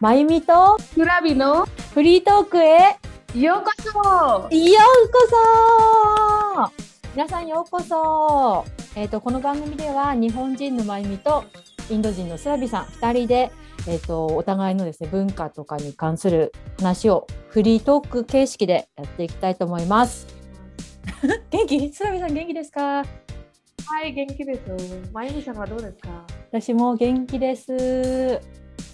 まゆみとクラビのフリートークへようこそ。ようこそ。皆さんようこそ。えっ、とこの番組では日本人のまゆみとインド人のスラビさん2人でえっ、とお互いのですね文化とかに関する話をフリートーク形式でやっていきたいと思います。元気？スラビさん元気ですか？はい、元気です。まゆみさんはどうですか？私も元気です。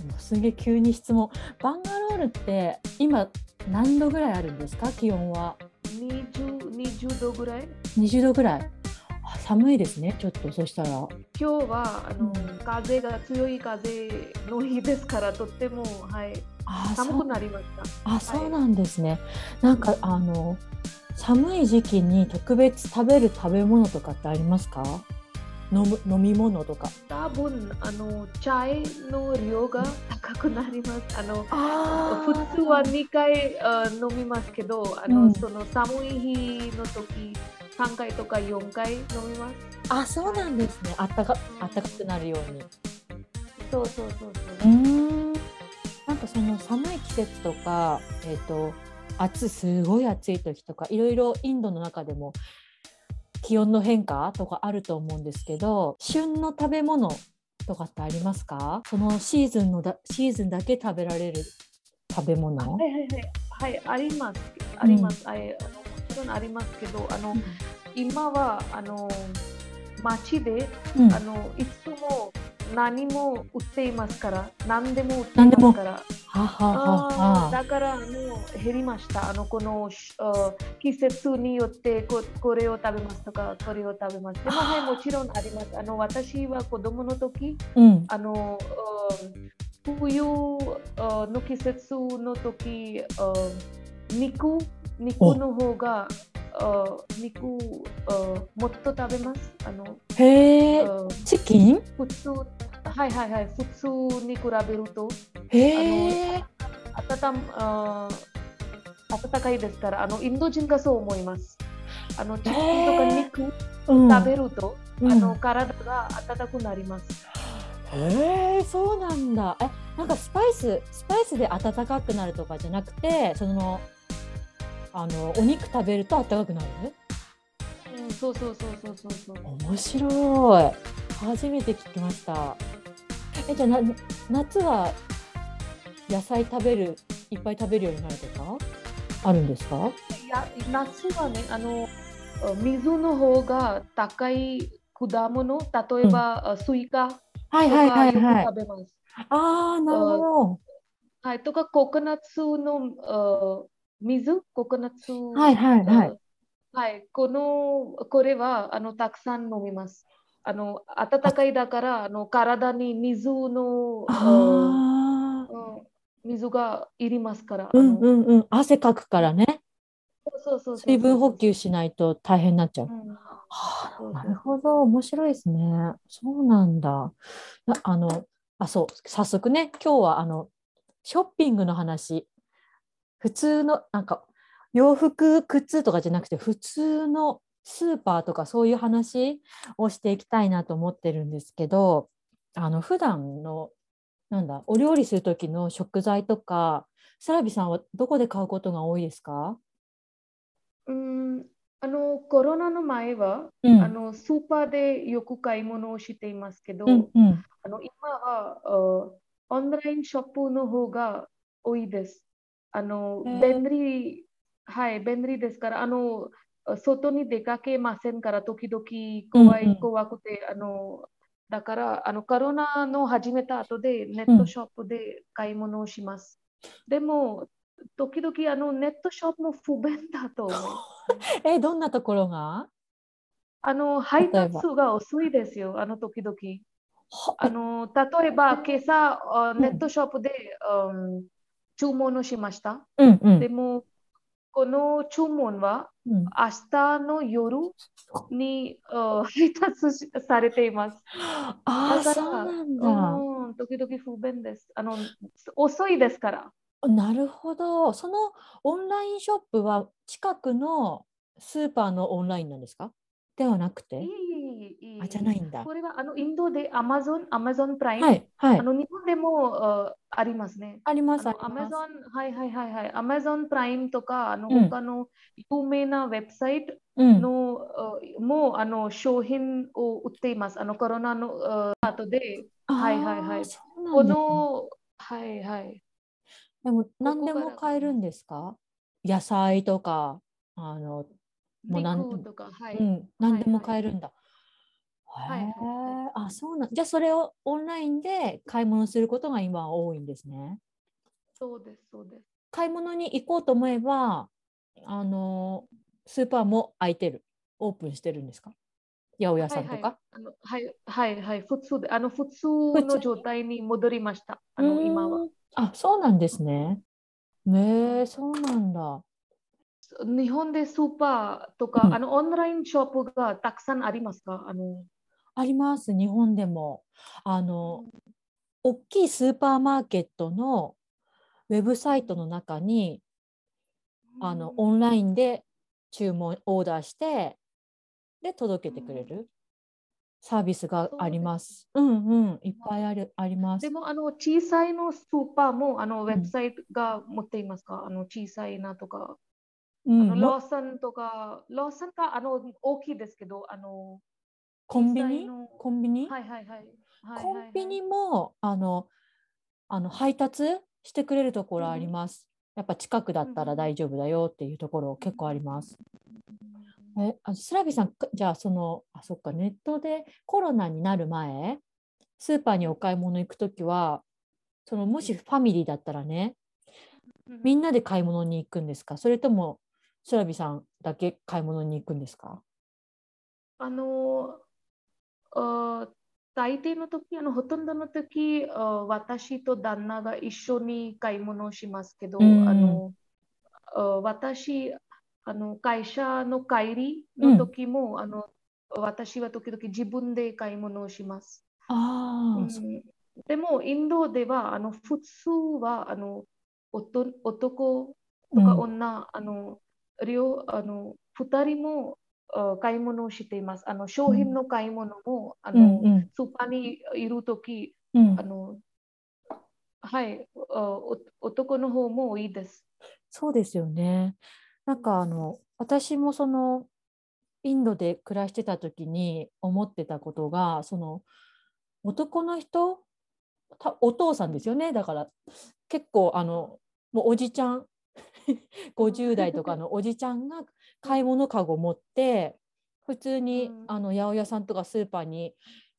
もうすげえ急に質問。バンガロールって今何度ぐらいあるんですか？気温は。20, 20度ぐらい？20度ぐらい。あ寒いですね。ちょっとそしたら。今日はあの、風が強い風の日ですからとっても、はい、寒くなりました。あそうなんですね。なんかあの寒い時期に特別食べる食べ物とかってありますか？飲む飲み物とか。多分あのチャイの量が高くなります。あのあ普通は2回あ飲みますけど、あの、うんその寒い日の時3回とか4回飲みます。あそうなんですね。あったかあったかくなるように。そうそうそううそう。ーんなんかその寒い季節とか、えー、と暑いすごい暑い時とかいろいろインドの中でも気温の変化とかあると思うんですけど旬の食べ物とかってありますか？そのシーズンのだシーズンだけ食べられる食べ物？はいはいはい、はい、あります。あります。はいあのもちろんありますけど、あの、今はあの街で、うんあのいつも何も売っていますから、何でも売っていますから。だからあの減りました。あのこの季節によってここれを食べますとか、これを食べます。でもはい、もちろんあります。あの私は子供の時、うんあの、うん冬あの季節の時、あ肉肉の方があ肉あもっと食べます。あのへえ。あチキン？普通はいはいはい普通に比べると。へえ。温あ暖かいですからあのインド人がそう思います。あのチキンとか肉うん。食べると、うん。あの体が温くなります。へえそうなんだ。えなんかスパイススパイスで温かくなるとかじゃなくてそのあのお肉食べると温かくなるうん、そうそうそうそうそうそう。面白い。初めて聞きました。えじゃあな夏は野菜食べるいっぱい食べるようになるとか？あるんですか？いや夏はねあのあ水の方が高い果物？例えば、あスイカとはいかはいはいはい。食べます。ああなるほど。はい、とかココナッツのあ水？ココナッツ？はいはいはい。あはい、このこれはあのたくさん飲みます。あの暖かいだからあの体に水のあうん。水がいりますから。うんうんうん。汗かくからね。そうそう水分補給しないと大変になっちゃう。うん。はあ、なるほど、面白いですね。そうなんだ。なあの、あ、そう、早速ね、今日はあの、ショッピングの話。普通の、なんか、洋服、靴とかじゃなくて、普通のスーパーとかそういう話をしていきたいなと思ってるんですけど、あの、普段の、なんだ、お料理する時の食材とか、サラビさんはどこで買うことが多いですか？うん、あのコロナの前は、うんあのスーパーでよく買い物をしていますけど、うんうん。あの今はあオンラインショップの方が多いです。あのへー便利、はい、便利ですから、あの外に出かけません。から、時々怖い、怖くて、あのだからあのコロナの始めた後でネットショップで買い物をします。でも、時々あのネットショップも不便だと思う。え、どん。なところがあの配達が遅いですよ、あの時々。はあの例えば、今朝、ネットショップで、うん注文をしました。うんうんでも、この注文はうん明日の夜にあ配達しされています。ああ、そうなんだ。うん、時々不便です。あの遅いですから。なるほど。そのオンラインショップは近くのスーパーのオンラインなんですか？ではなくて？いい、いあ、じゃないんだ。これはあのインドで Amazon、Amazon プライム、はい、はいあ。の日本でもあありますね。あります、あのあります。Amazon、はいはいはいはい。Amazon プライムとか、あのうん他の有名なウェブサイトうん。もうあの商品を売っています。あのコロナのあ後で、はいはいはいあーそうこの、はいはい。でも何でも買えるんですか？野菜とか、あの、もう何でも肉とか、はい。うん、何でもはい買えるんだ。はいはいへえ、あ、そうなん。じゃあそれをオンラインで買い物することが今は多いんですね。そうです、そうです。買い物に行こうと思えば、あの、スーパーも開いてる。オープンしてるんですか？八百屋さんとはいはいか。あのはいはいはい、普通で、あの普通の状態に戻りました。あの今はあ、そうなんですね。ねえ、そうなんだ。日本でスーパーとか、うんあのオンラインショップがたくさんありますか？あの、あります、日本でも。あの、大きいスーパーマーケットのウェブサイトの中に、あの、オンラインで注文、オーダーして、で、届けてくれるサービスがあります。うんうん、いっぱいある、あります。で。もあの小さいのスーパーもあのウェブサイトが持っていますか、あの小さいなとか、うん、あのもローソンとか、ローソンかあの大きいですけど、あのコンビニ？コンビニ？はいはいはい。はいコはい。ンビニも、あの、あの配達してくれるところあります。やっぱ近くだったうんうん。ら大丈夫だよっていうところ結構あります。え、あスラビさん、かじゃあその、あ、そっか、ネットでコロナになる前、スーパーにお買い物行くときは、そのもしファミリーだったらね、みんなで買い物に行くんですか？それとも、スラビさんだけ買い物に行くんですか？あの、あ大抵の時、あのほとんどの時、あ私と旦那が一緒に買い物をしますけど、うんあのあ私あの、会社の帰りの時も、あの私は時々自分で買い物をします。ああ、うん。でも、インドではあの普通はあの男とかうん。女、あの両あの2人もあ買い物をしています。あの商品の買い物も、あうのんうんスーパーにいるとき、うんあのはい男の方も多いです。そうですよね。なんかあの私もそのインドで暮らしてた時に思ってたことがその男の人たお父さんですよねだから結構あのもうおじちゃん 50代とかのおじちゃんが買い物かご持って普通にうんあの八百屋さんとかスーパーに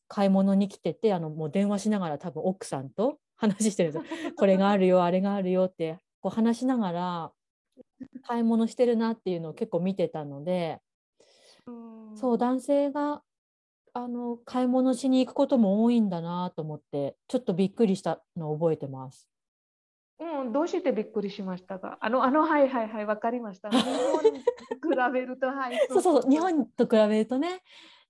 買い物に来ててあのもう電話しながら多分奥さんと話してるんですよ。これがあるよあれがあるよってこう話しながら買い物してるなっていうのを結構見てたのでうんそう男性があの買い物しに行くことも多いんだなと思ってちょっとびっくりしたのを覚えてます。うん、どうしてびっくりしましたか？あの、あの、はいはいはい、わかりました。日本に比べると、はい。そうそうそう。日本と比べるとね。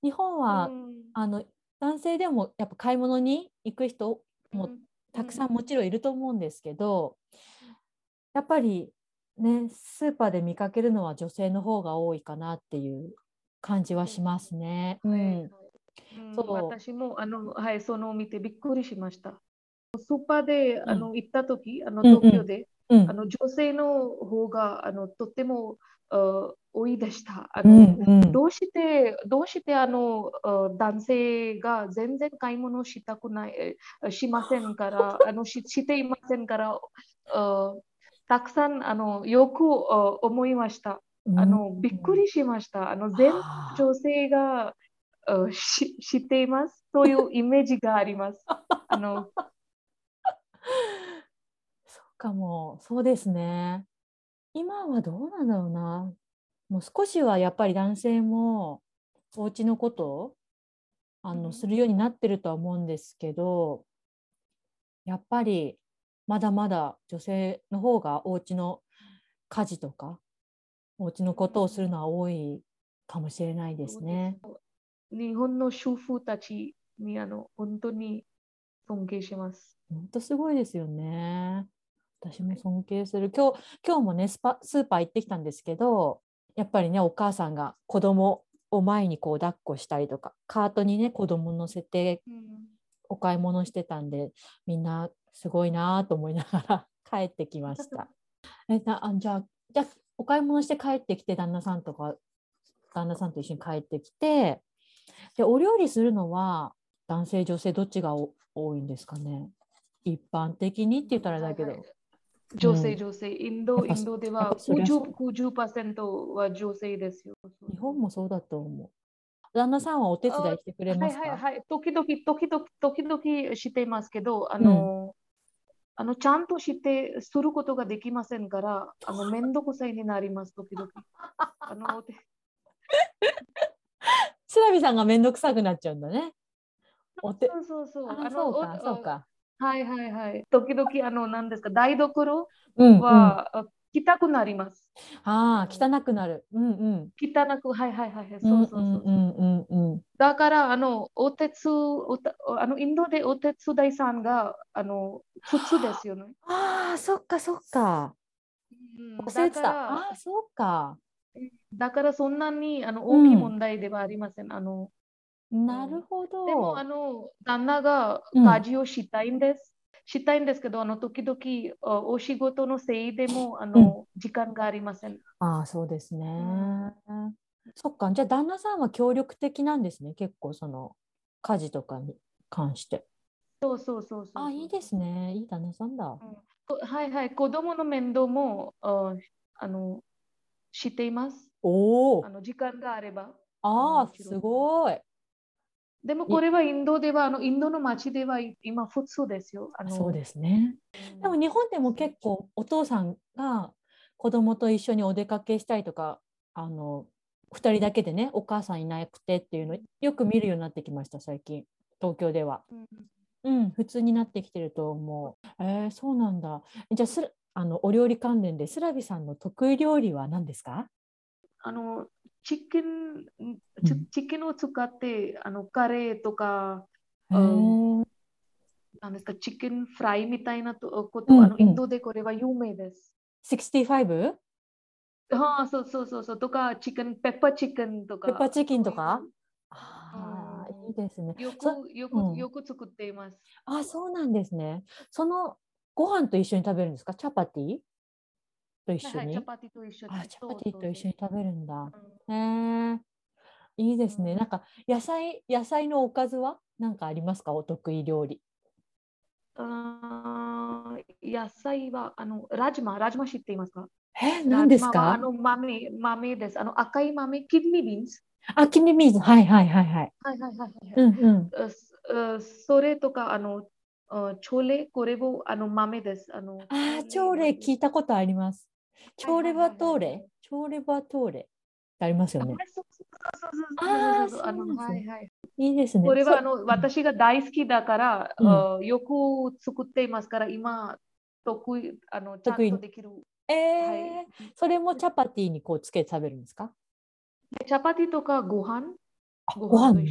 日本は、うん。あの男性でもやっぱ買い物に行く人もうん。たくさんもちろんいると思うんですけど、やっぱりねスーパーで見かけるのは女性の方が多いかなっていう感じはしますね。うん、うん。そう私もあの、はい、そのを見てびっくりしました。スーパーであの行った時、あの東京で、うんあの女性の方があのとてもあ多いでした。あうのんうんどうして、どうしてあのあ男性が全然買い物したくない、えしませんから、あのししていませんから、あたくさんあのよくあ思いました。あのびっくりしました。あの全女性があし知っていますというイメージがあります。あの そうかもそうですね。今はどうなんだろうな。もう少しはやっぱり男性もお家のことをあうんのするようになってるとは思うんですけどやっぱりまだまだ女性の方がお家の家事とかお家のことをするのは多いかもしれないですね。日本の主婦たちにあの本当に尊敬します。本当すごいですよね。私も尊敬する。今日今日もねスパスーパー行ってきたんですけどやっぱりねお母さんが子供を前にこう抱っこしたりとかカートにね子供乗せてお買い物してたんでみんなすごいなと思いながら 帰ってきました。えなあじゃあじゃあお買い物して帰ってきて旦那さんとか旦那さんと一緒に帰ってきてでお料理するのは男性女性どっちがお多いんですかね一般的にって言ったらだけど、はいはい女性、うん女性、インド、インドではやっぱそりゃそう90%、90%は女性ですよ。日本もそうだと思う。旦那さんはお手伝いしてくれはますか、いはいはい。時々、時々、時々していますけど、あの、あのちゃんとしてすることができませんから、あの面倒くさいになります、時々。あの でスラビさんがめんどくさくなっちゃうんだね。お手そうそうそう。あそうか、おそうか。はいはいはい。時々、あの、何ですか、台所うん、うん。あは、あ汚くなります。あー、汚くなる。うんうん。汚く、はいはいはいはい。うそうんそうそう。うんうんうん。だから、あの、お手伝おたあの、インドでお手伝いさんが、あの、普通ですよね。ああ、そっかそっか。うん忘れてた。ああ、そっか。だからそんなにあのうん大きい問題ではありません。あのなるほど。でもあの旦那がうん家事をしたいんです。したいんですけど、あの時々あお仕事のせいでもあの、時間がありません。ああ、そうですね。そっか。じゃあ、旦那さんは協力的なんですね。結構、その家事とかに関して。そうそうそうそう。ああ、いいですね。いい旦那さんだ。こはいはい。子供の面倒もああのしています。おおあ。の時間があれば。ああ、すごい。でもこれはインドでは、あのインドの街では今普通ですよ。あのそうですね。でも日本でも結構お父さんが子供と一緒にお出かけしたりとか、あの2人だけでね、お母さんいなくてっていうのよく見るようになってきました、最近、東京では。うんうん、普通になってきてると思う。えー、そうなんだ。じゃあすらあのお料理関連でスラビさんの得意料理は何ですか？あの、チキン、うんチチキンを使って、あの、カレーとか、へーなんですか、チキンフライみたいなとこと、うんあの、うんインドでこれは有名です。65? はあ、そうそうそうそう、とか、チキン、ペッパーチキンとか。ペッパーチキンとか？そうああ、うんいいですね。よそく、ようんく、よく作っています。あ、そうなんですね。そのご飯と一緒に食べるんですか？チャパティ？と一緒はいはい、にチャパティと一緒あ、に。チャパティと一緒に食べるんだ。うんへえいいですね。うんなんか野菜、野菜のおかずは何かありますか？お得意料理。あー野菜は、あの、ラジマ、ラジマ知っていますか？え、何ですラジマはあかの、豆、豆です。あの、赤い豆、キドニービーンズ。あ、キニミーズ。はいはいはいはい。はいはいはいはい。うんうん。それとか、あの、あチョレ、これもあの豆です。あの、あー、チョーレ聞いたことあります。チョーレバトーレチョーレバトーレってありますよね。あいはい。い。いですね。これはあその私が大好きだから、うん。あよく作っていますから、今、得意、あの、ちゃんとできる。えーはい。それもチャパティにこうつけて食べるんですか？チャパティとかご飯？ごご飯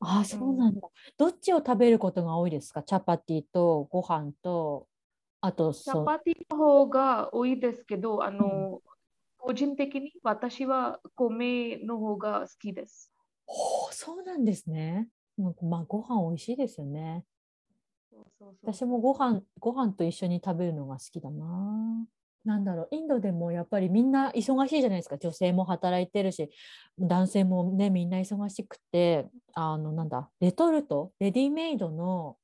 あー、そうなんだ。どっちを食べることが多いですか？チャパティとご飯と、あと。チャパティの方が多いですけど、あの、個人的に私は米の方が好きです。ほうそうなんですね。まあ、まあ、ご飯美味しいですよね。そうそうそう私もご飯、ご飯と一緒に食べるのが好きだな。なんだろう、インドでもやっぱりみんな忙しいじゃないですか。女性も働いてるし、男性もね、みんな忙しくて、あの、なんだ、レトルト、レディメイドの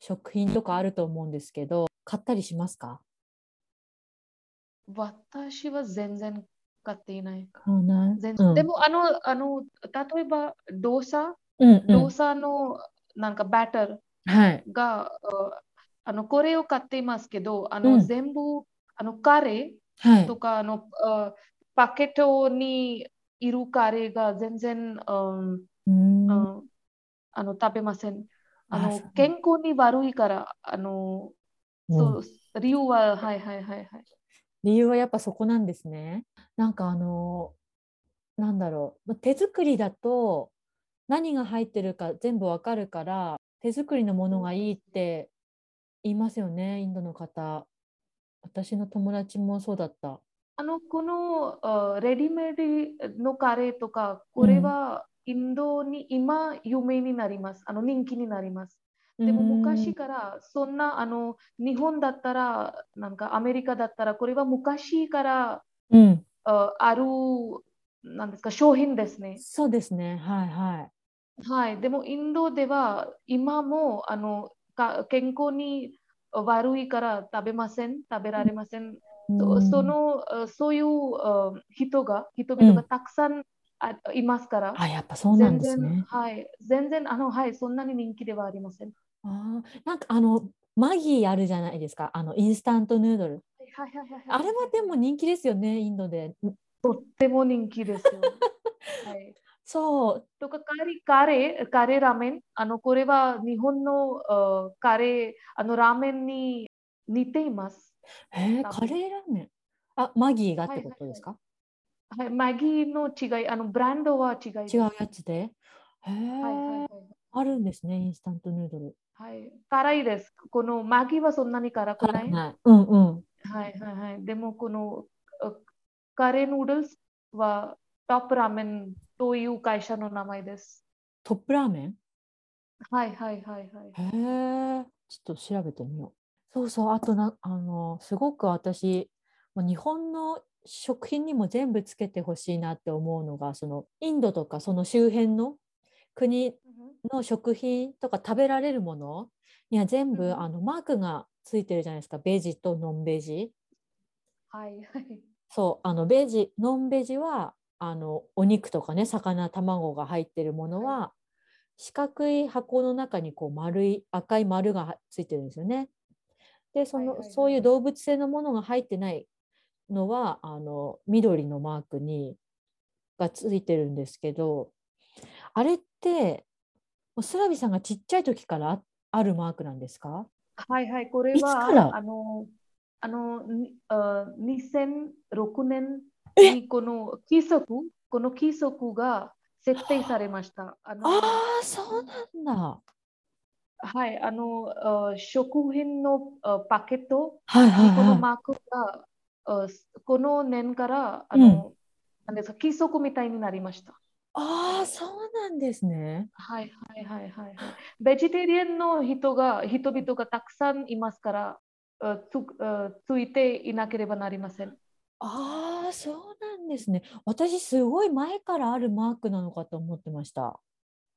食品とかあると思うんですけど、買ったりしますか？私は全然買っていない。全うん。でも、あの、あの、例えば、ドーサ、うんうん。ドーサのなんかバターはい。が、ああの、これを買っていますけど、あの、うん。全部、あの、カレはい。ーと。か、あの、あパケットにいるカレーが全然、うん。あの食べません。あの健康に悪いから、あの、うんそう、理由は、はいはいはいはい。理由はやっぱそこなんですね。なんかあのなんだろうま手作りだと何が入ってるか全部わかるから手作りのものがいいって言いますよねインドの方。私の友達もそうだった。あのこのあレディメイドのカレーとか、これはインドに今有名になります。あの人気になります。でも昔からそんなあの日本だったら、なんかアメリカだったら、これは昔から、うん、ああるなんですか商品ですね。そうですね。はいはい。はい、でもインドでは今もあのか健康に悪いから食べません、食べられません。そそのあそういうあ人が、人々がたくさんあいますから、あ、やっぱそうなんですね。はい、全然あの、はい、そんなに人気ではありません。あーなんかあのマギーあるじゃないですか。あのインスタントヌードル。はいはいはいはいあれはでも人気ですよね、インドで。とっても人気ですよ。はい、そう。とかカレー、カレー、カレーラーメン、あのこれは日本のあカレー、あのラーメンに似ています。えー、多分カレーラーメン。あ、マギーがってことですか、はい、マギーの違い、あのブランドは違い。違うやつで。へえ、はいはいはいあるんですね、インスタントヌードル。はい、辛いです。このマギーはそんなに辛くない？辛くない。うんうん。はいはいはい。でもこのあカレーヌードルスはトップラーメンという会社の名前です。トップラーメン？はいはいはいはい。へえ、ちょっと調べてみよう。そうそう、あとな、あの、すごく私、日本の食品にも全部つけてほしいなって思うのが、そのインドとかその周辺の国の食品とか食べられるもの？には全部、うんあのマークがついてるじゃないですか、ベジとノンベジ。はいはい。そう、あのベジ、ノンベジはあのお肉とかね、魚、卵が入ってるものは、四角い箱の中にこう丸い赤い丸がはついてるんですよね。で、その、はいはいはいそういう動物性のものが入ってないのはあの緑のマークにがついてるんですけど、あれってスラビさんがちっちゃい時からああるマークなんですか？はいはい。これはあのあのにあ2006年え？にこの規則、この規則が設定されました。あのああ、そうなんだ。はい、あの、あ食品のあパケットはいはいにこのはい。マークが、あこの年からあの、なんですか規則みたいになりました。ああ、そうなんですね。はいはいはいはいはい。ベジタリアンの人が、人々がたくさんいますから、あつあついていなければなりません。ああ、そうなんですね。私すごい前からあるマークなのかと思ってました。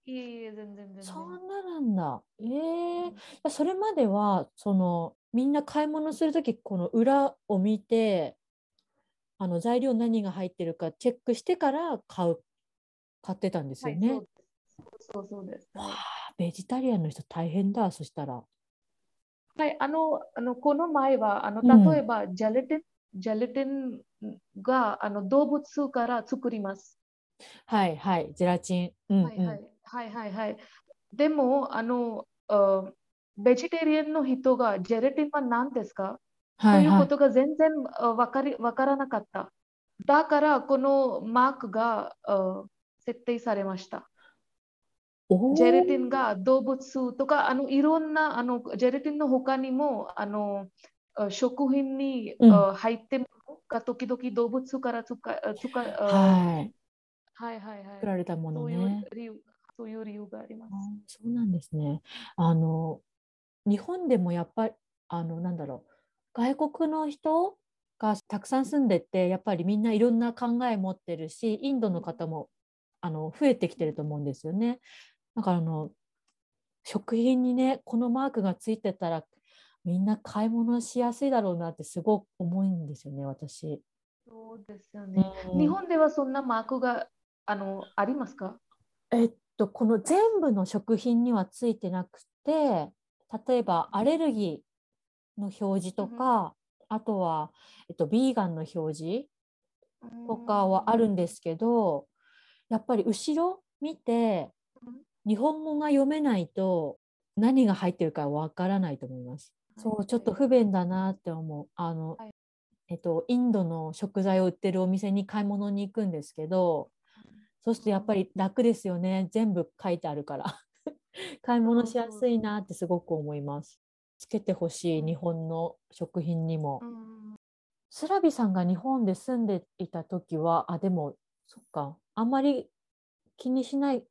いえいえ、全然全然。そんななんだ。ええそれまではそのみんな買い物するときこの裏を見てあの材料何が入ってるかチェックしてから買う買ってたんですはい、よね。そうです。そうそうです。ベジタリアンの人大変だ。そしたら。はい、あの、あのこの前は、あのうん例えば、ジェラテン、ジェラテンがあの動物から作ります。はいはい。ゼラチン。うんうん。はいはいはいはいはい。でも、あの、あベジタリアンの人がジェラテンは何ですか？はいはい。ということが全然あわかりわからなかった。だから、このマークがあ設定されました。おジェラテーンが動物とか、あのいろんなあのジェラテンの他にもあのあ食品に、うんあ入っても時々動物から使あ使あはい。はいはいはい作られたものね。理由そういう理由がありますそうなんですね。あの日本でもやっぱりあのなんだろう外国の人がたくさん住んでてやっぱりみんないろんな考え持ってるしインドの方もあの増えてきてると思うんですよね。だからあの食品にねこのマークがついてたらみんな買い物しやすいだろうなってすごく思うんですよね私。そうですよね。うん日本ではそんなマークがあのありますか？えっと、この全部の食品にはついてなくて、例えばアレルギーの表示とか、あとは、えっと、ビーガンの表示とかはあるんですけど、やっぱり後ろ見てうん、日本語が読めないと何が入ってるかわからないと思います。そう、ちょっと不便だなって思う。あのはい、えっと、インドの食材を売ってるお店に買い物に行くんですけど、そうするとやっぱり楽ですよね。全部書いてあるから。買い物しやすいなってすごく思います。つけてほしい日本の食品にもう。んスラビさんが日本で住んでいた時はあでもそっかあんまり気にしない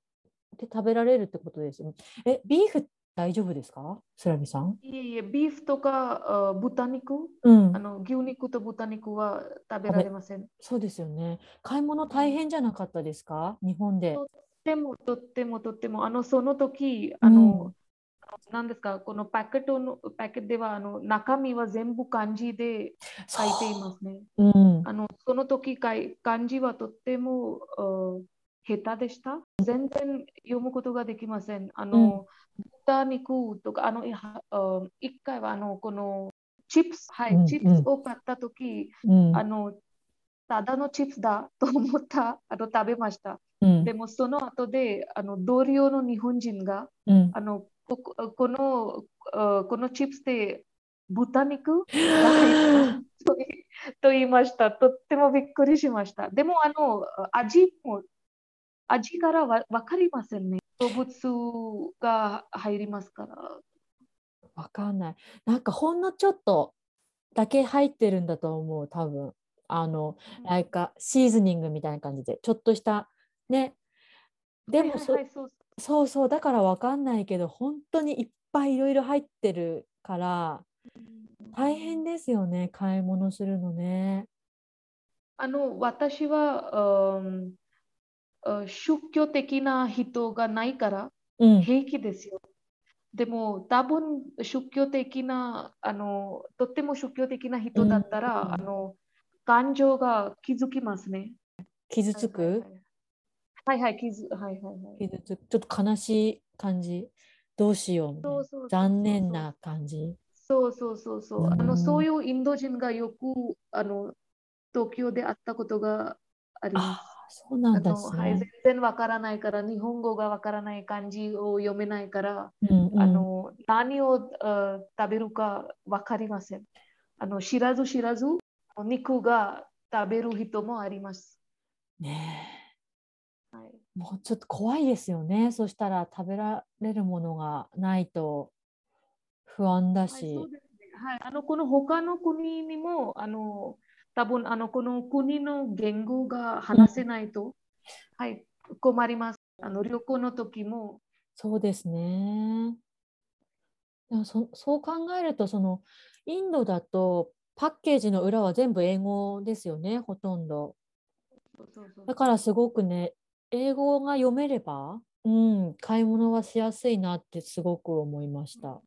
で食べられるってことですよね。えビーフ大丈夫ですか？スラビさんいえいえ、ビーフとかあ豚肉、うんあの牛肉と豚肉は食べられません。そうですよね。買い物大変じゃなかったですか？日本で。とってもとってもとっても、あのその時、あの、なんですか、このパケットのパケットではあの中身は全部漢字で書いていますね。うんあのその時漢字はとってもあ下手でした。全然読むことができません。あの、豚肉とか、あの、一回はあのこのチップス、はい、うんチップスを買った時、うんあの、ただのチップスだと思った、あの食べました。うんでもその後で、あの同僚の日本人が、うんあのこのチップスで豚肉？と言いました。とってもびっくりしました。でもあの味も味からわ分かりませんね。動物が入りますから。わかんない。なんかほんのちょっとだけ入ってるんだと思う、多分。あの、なんかシーズニングみたいな感じで、ちょっとした、ね。でもそ、はいはいはいそうそうそう、だからわかんないけど、本当にいっぱいいろいろ入ってるから、大変ですよね、買い物するのね。あの私は、うんあ宗教的な人がないからうん、平気ですよ。でも多分宗教的なあのとっても宗教的な人だったら、うんあの感情が気づきますね。傷つく、はいはい、気づはいはいはい。傷つく、ちょっと悲しい感じ。どうしようみたい残念な感じ。そうそうそうそう。あうんのそういうインド人がよくあの東京で会ったことがあります。ああ、そうなんあのですはい、全ね。然わからないから、日本語がわからない漢字を読めないから、うんうんあの何をあ食べるかわかりません。あの知らず知らず肉が食べる人もあります。ねえはい、もうちょっと怖いですよね。そしたら食べられるものがないと不安だはい、しそう。ですね。はい、あのこの他の国にもあの多分あのこの国の言語が話せないと、はい、困ります。あの旅行の時も、そうですね。そそう考えるとそのインドだとパッケージの裏は全部英語ですよねほとんど。だからすごくね英語が読めれば、うん、買い物はしやすいなってすごく思いました。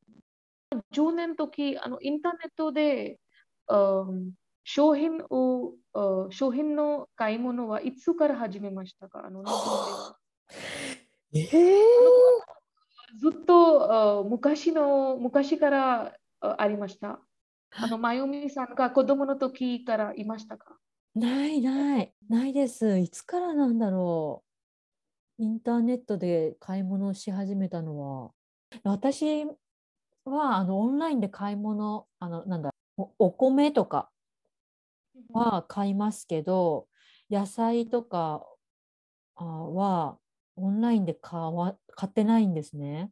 10年の時あのインターネットで、うん商品をあ商品の買い物はいつから始めましたか？あのえー、ずっとあ昔の昔からあありました。あの、まゆみさんが子供の時からいましたか？ないないないです。いつからなんだろう。インターネットで買い物をし始めたのは。私はあのオンラインで買い物、あのなんだお、お米とかは買いますけど、野菜とかあはオンラインで買わ買ってないんですね。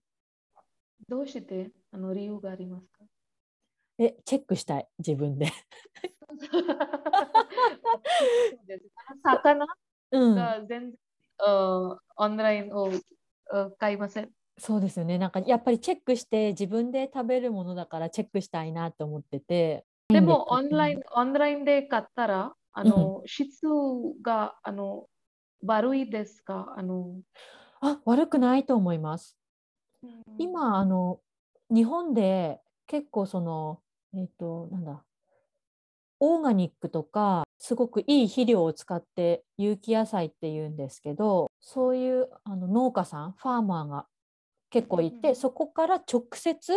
どうしてあの理由がありますか？え、チェックしたい、自分で。魚うん、が全然、あオンラインをあ買いません。そうですよね。なんかやっぱりチェックして自分で食べるものだからチェックしたいなと思ってて。でも、オンラインン、オンラインで買ったら、あの、質が、あの、悪いですか？あの、あ、悪くないと思います。今、あの、日本で結構その、えっ、と、なんだ、オーガニックとか、すごくいい肥料を使って有機野菜っていうんですけど、そういうあの農家さん、ファーマーが結構いうんて、そこから直接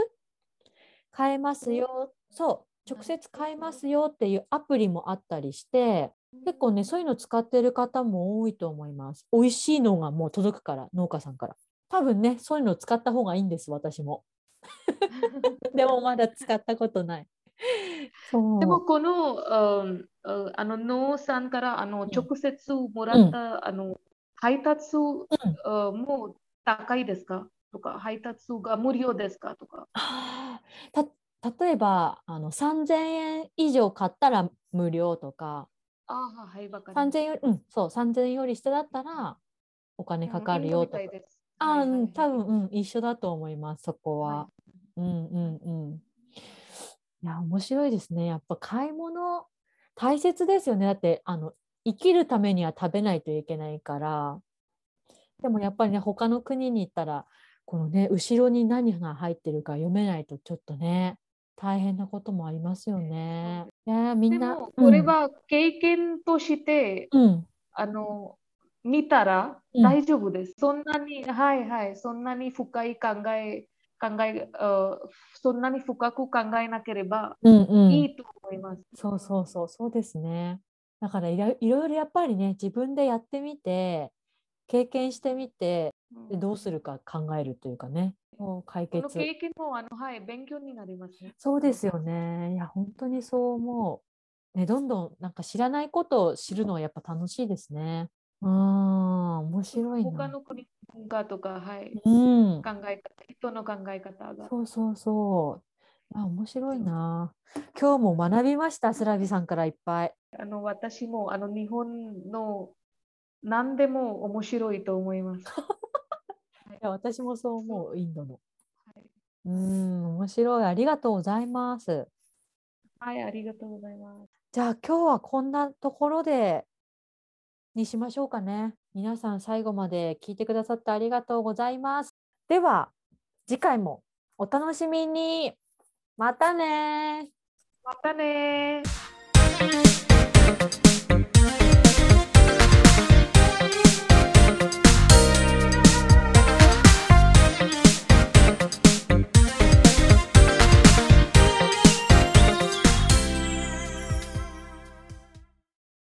買えますよ、そう、直接買えますよっていうアプリもあったりして、結構ね、そういうの使ってる方も多いと思います。美味しいのがもう届くから、農家さんから。多分ね、そういうのを使った方がいいんです、私も。でもまだ使ったことない。でも、この、うんああの、農さんから、あの、ん。直接もらった、あの、配達、あも高いですか？とか、配達が無料ですか？とか。例えばあの3000円以上買ったら無料とか。ああ、はい、わかりま3000円より、うん、そう3000円より下だったらお金かかるよとか。あ、はいはい多分、うん、一緒だと思います、そこは。はうんうんうん。いや、面白いですね。やっぱ買い物、大切ですよね。だって、あの、生きるためには食べないといけないから。でもやっぱりね、他の国に行ったら、このね、後ろに何が入ってるか読めないとちょっとね、大変なこともありますよね。いや、みんな。でも、これは経験として、うん、うん、あの、見たらうん大丈夫です。そんなに、はいはい、そんなに深い考え、考え、あそんなに深く考えなければうん、うん。いいと思います。そうそうそう、そうですね。だからいろいろやっぱりね、自分でやってみて、経験してみて、うんでどうするか考えるというかね、もう解この決。経験も、あの、はい、勉強になりますね。そうですよね。いや、本当にそう思う。ね、どんどんなんか知らないことを知るのはやっぱ楽しいですね。うーん、面白いな。他の国の文化とか、はい、うん、考え方、人の考え方が。そうそうそう。あ、面白いな。今日も学びました、スラビさんからいっぱい。あの、私も、あの、日本の何でも面白いと思います。いや、私もそう思う、インドの。はいうーん、面白い。ありがとうございます。はい、ありがとうございます。じゃあ今日はこんなところでにしましょうかね。皆さん最後まで聞いてくださってありがとうございます。では次回もお楽しみに。またねまたねー。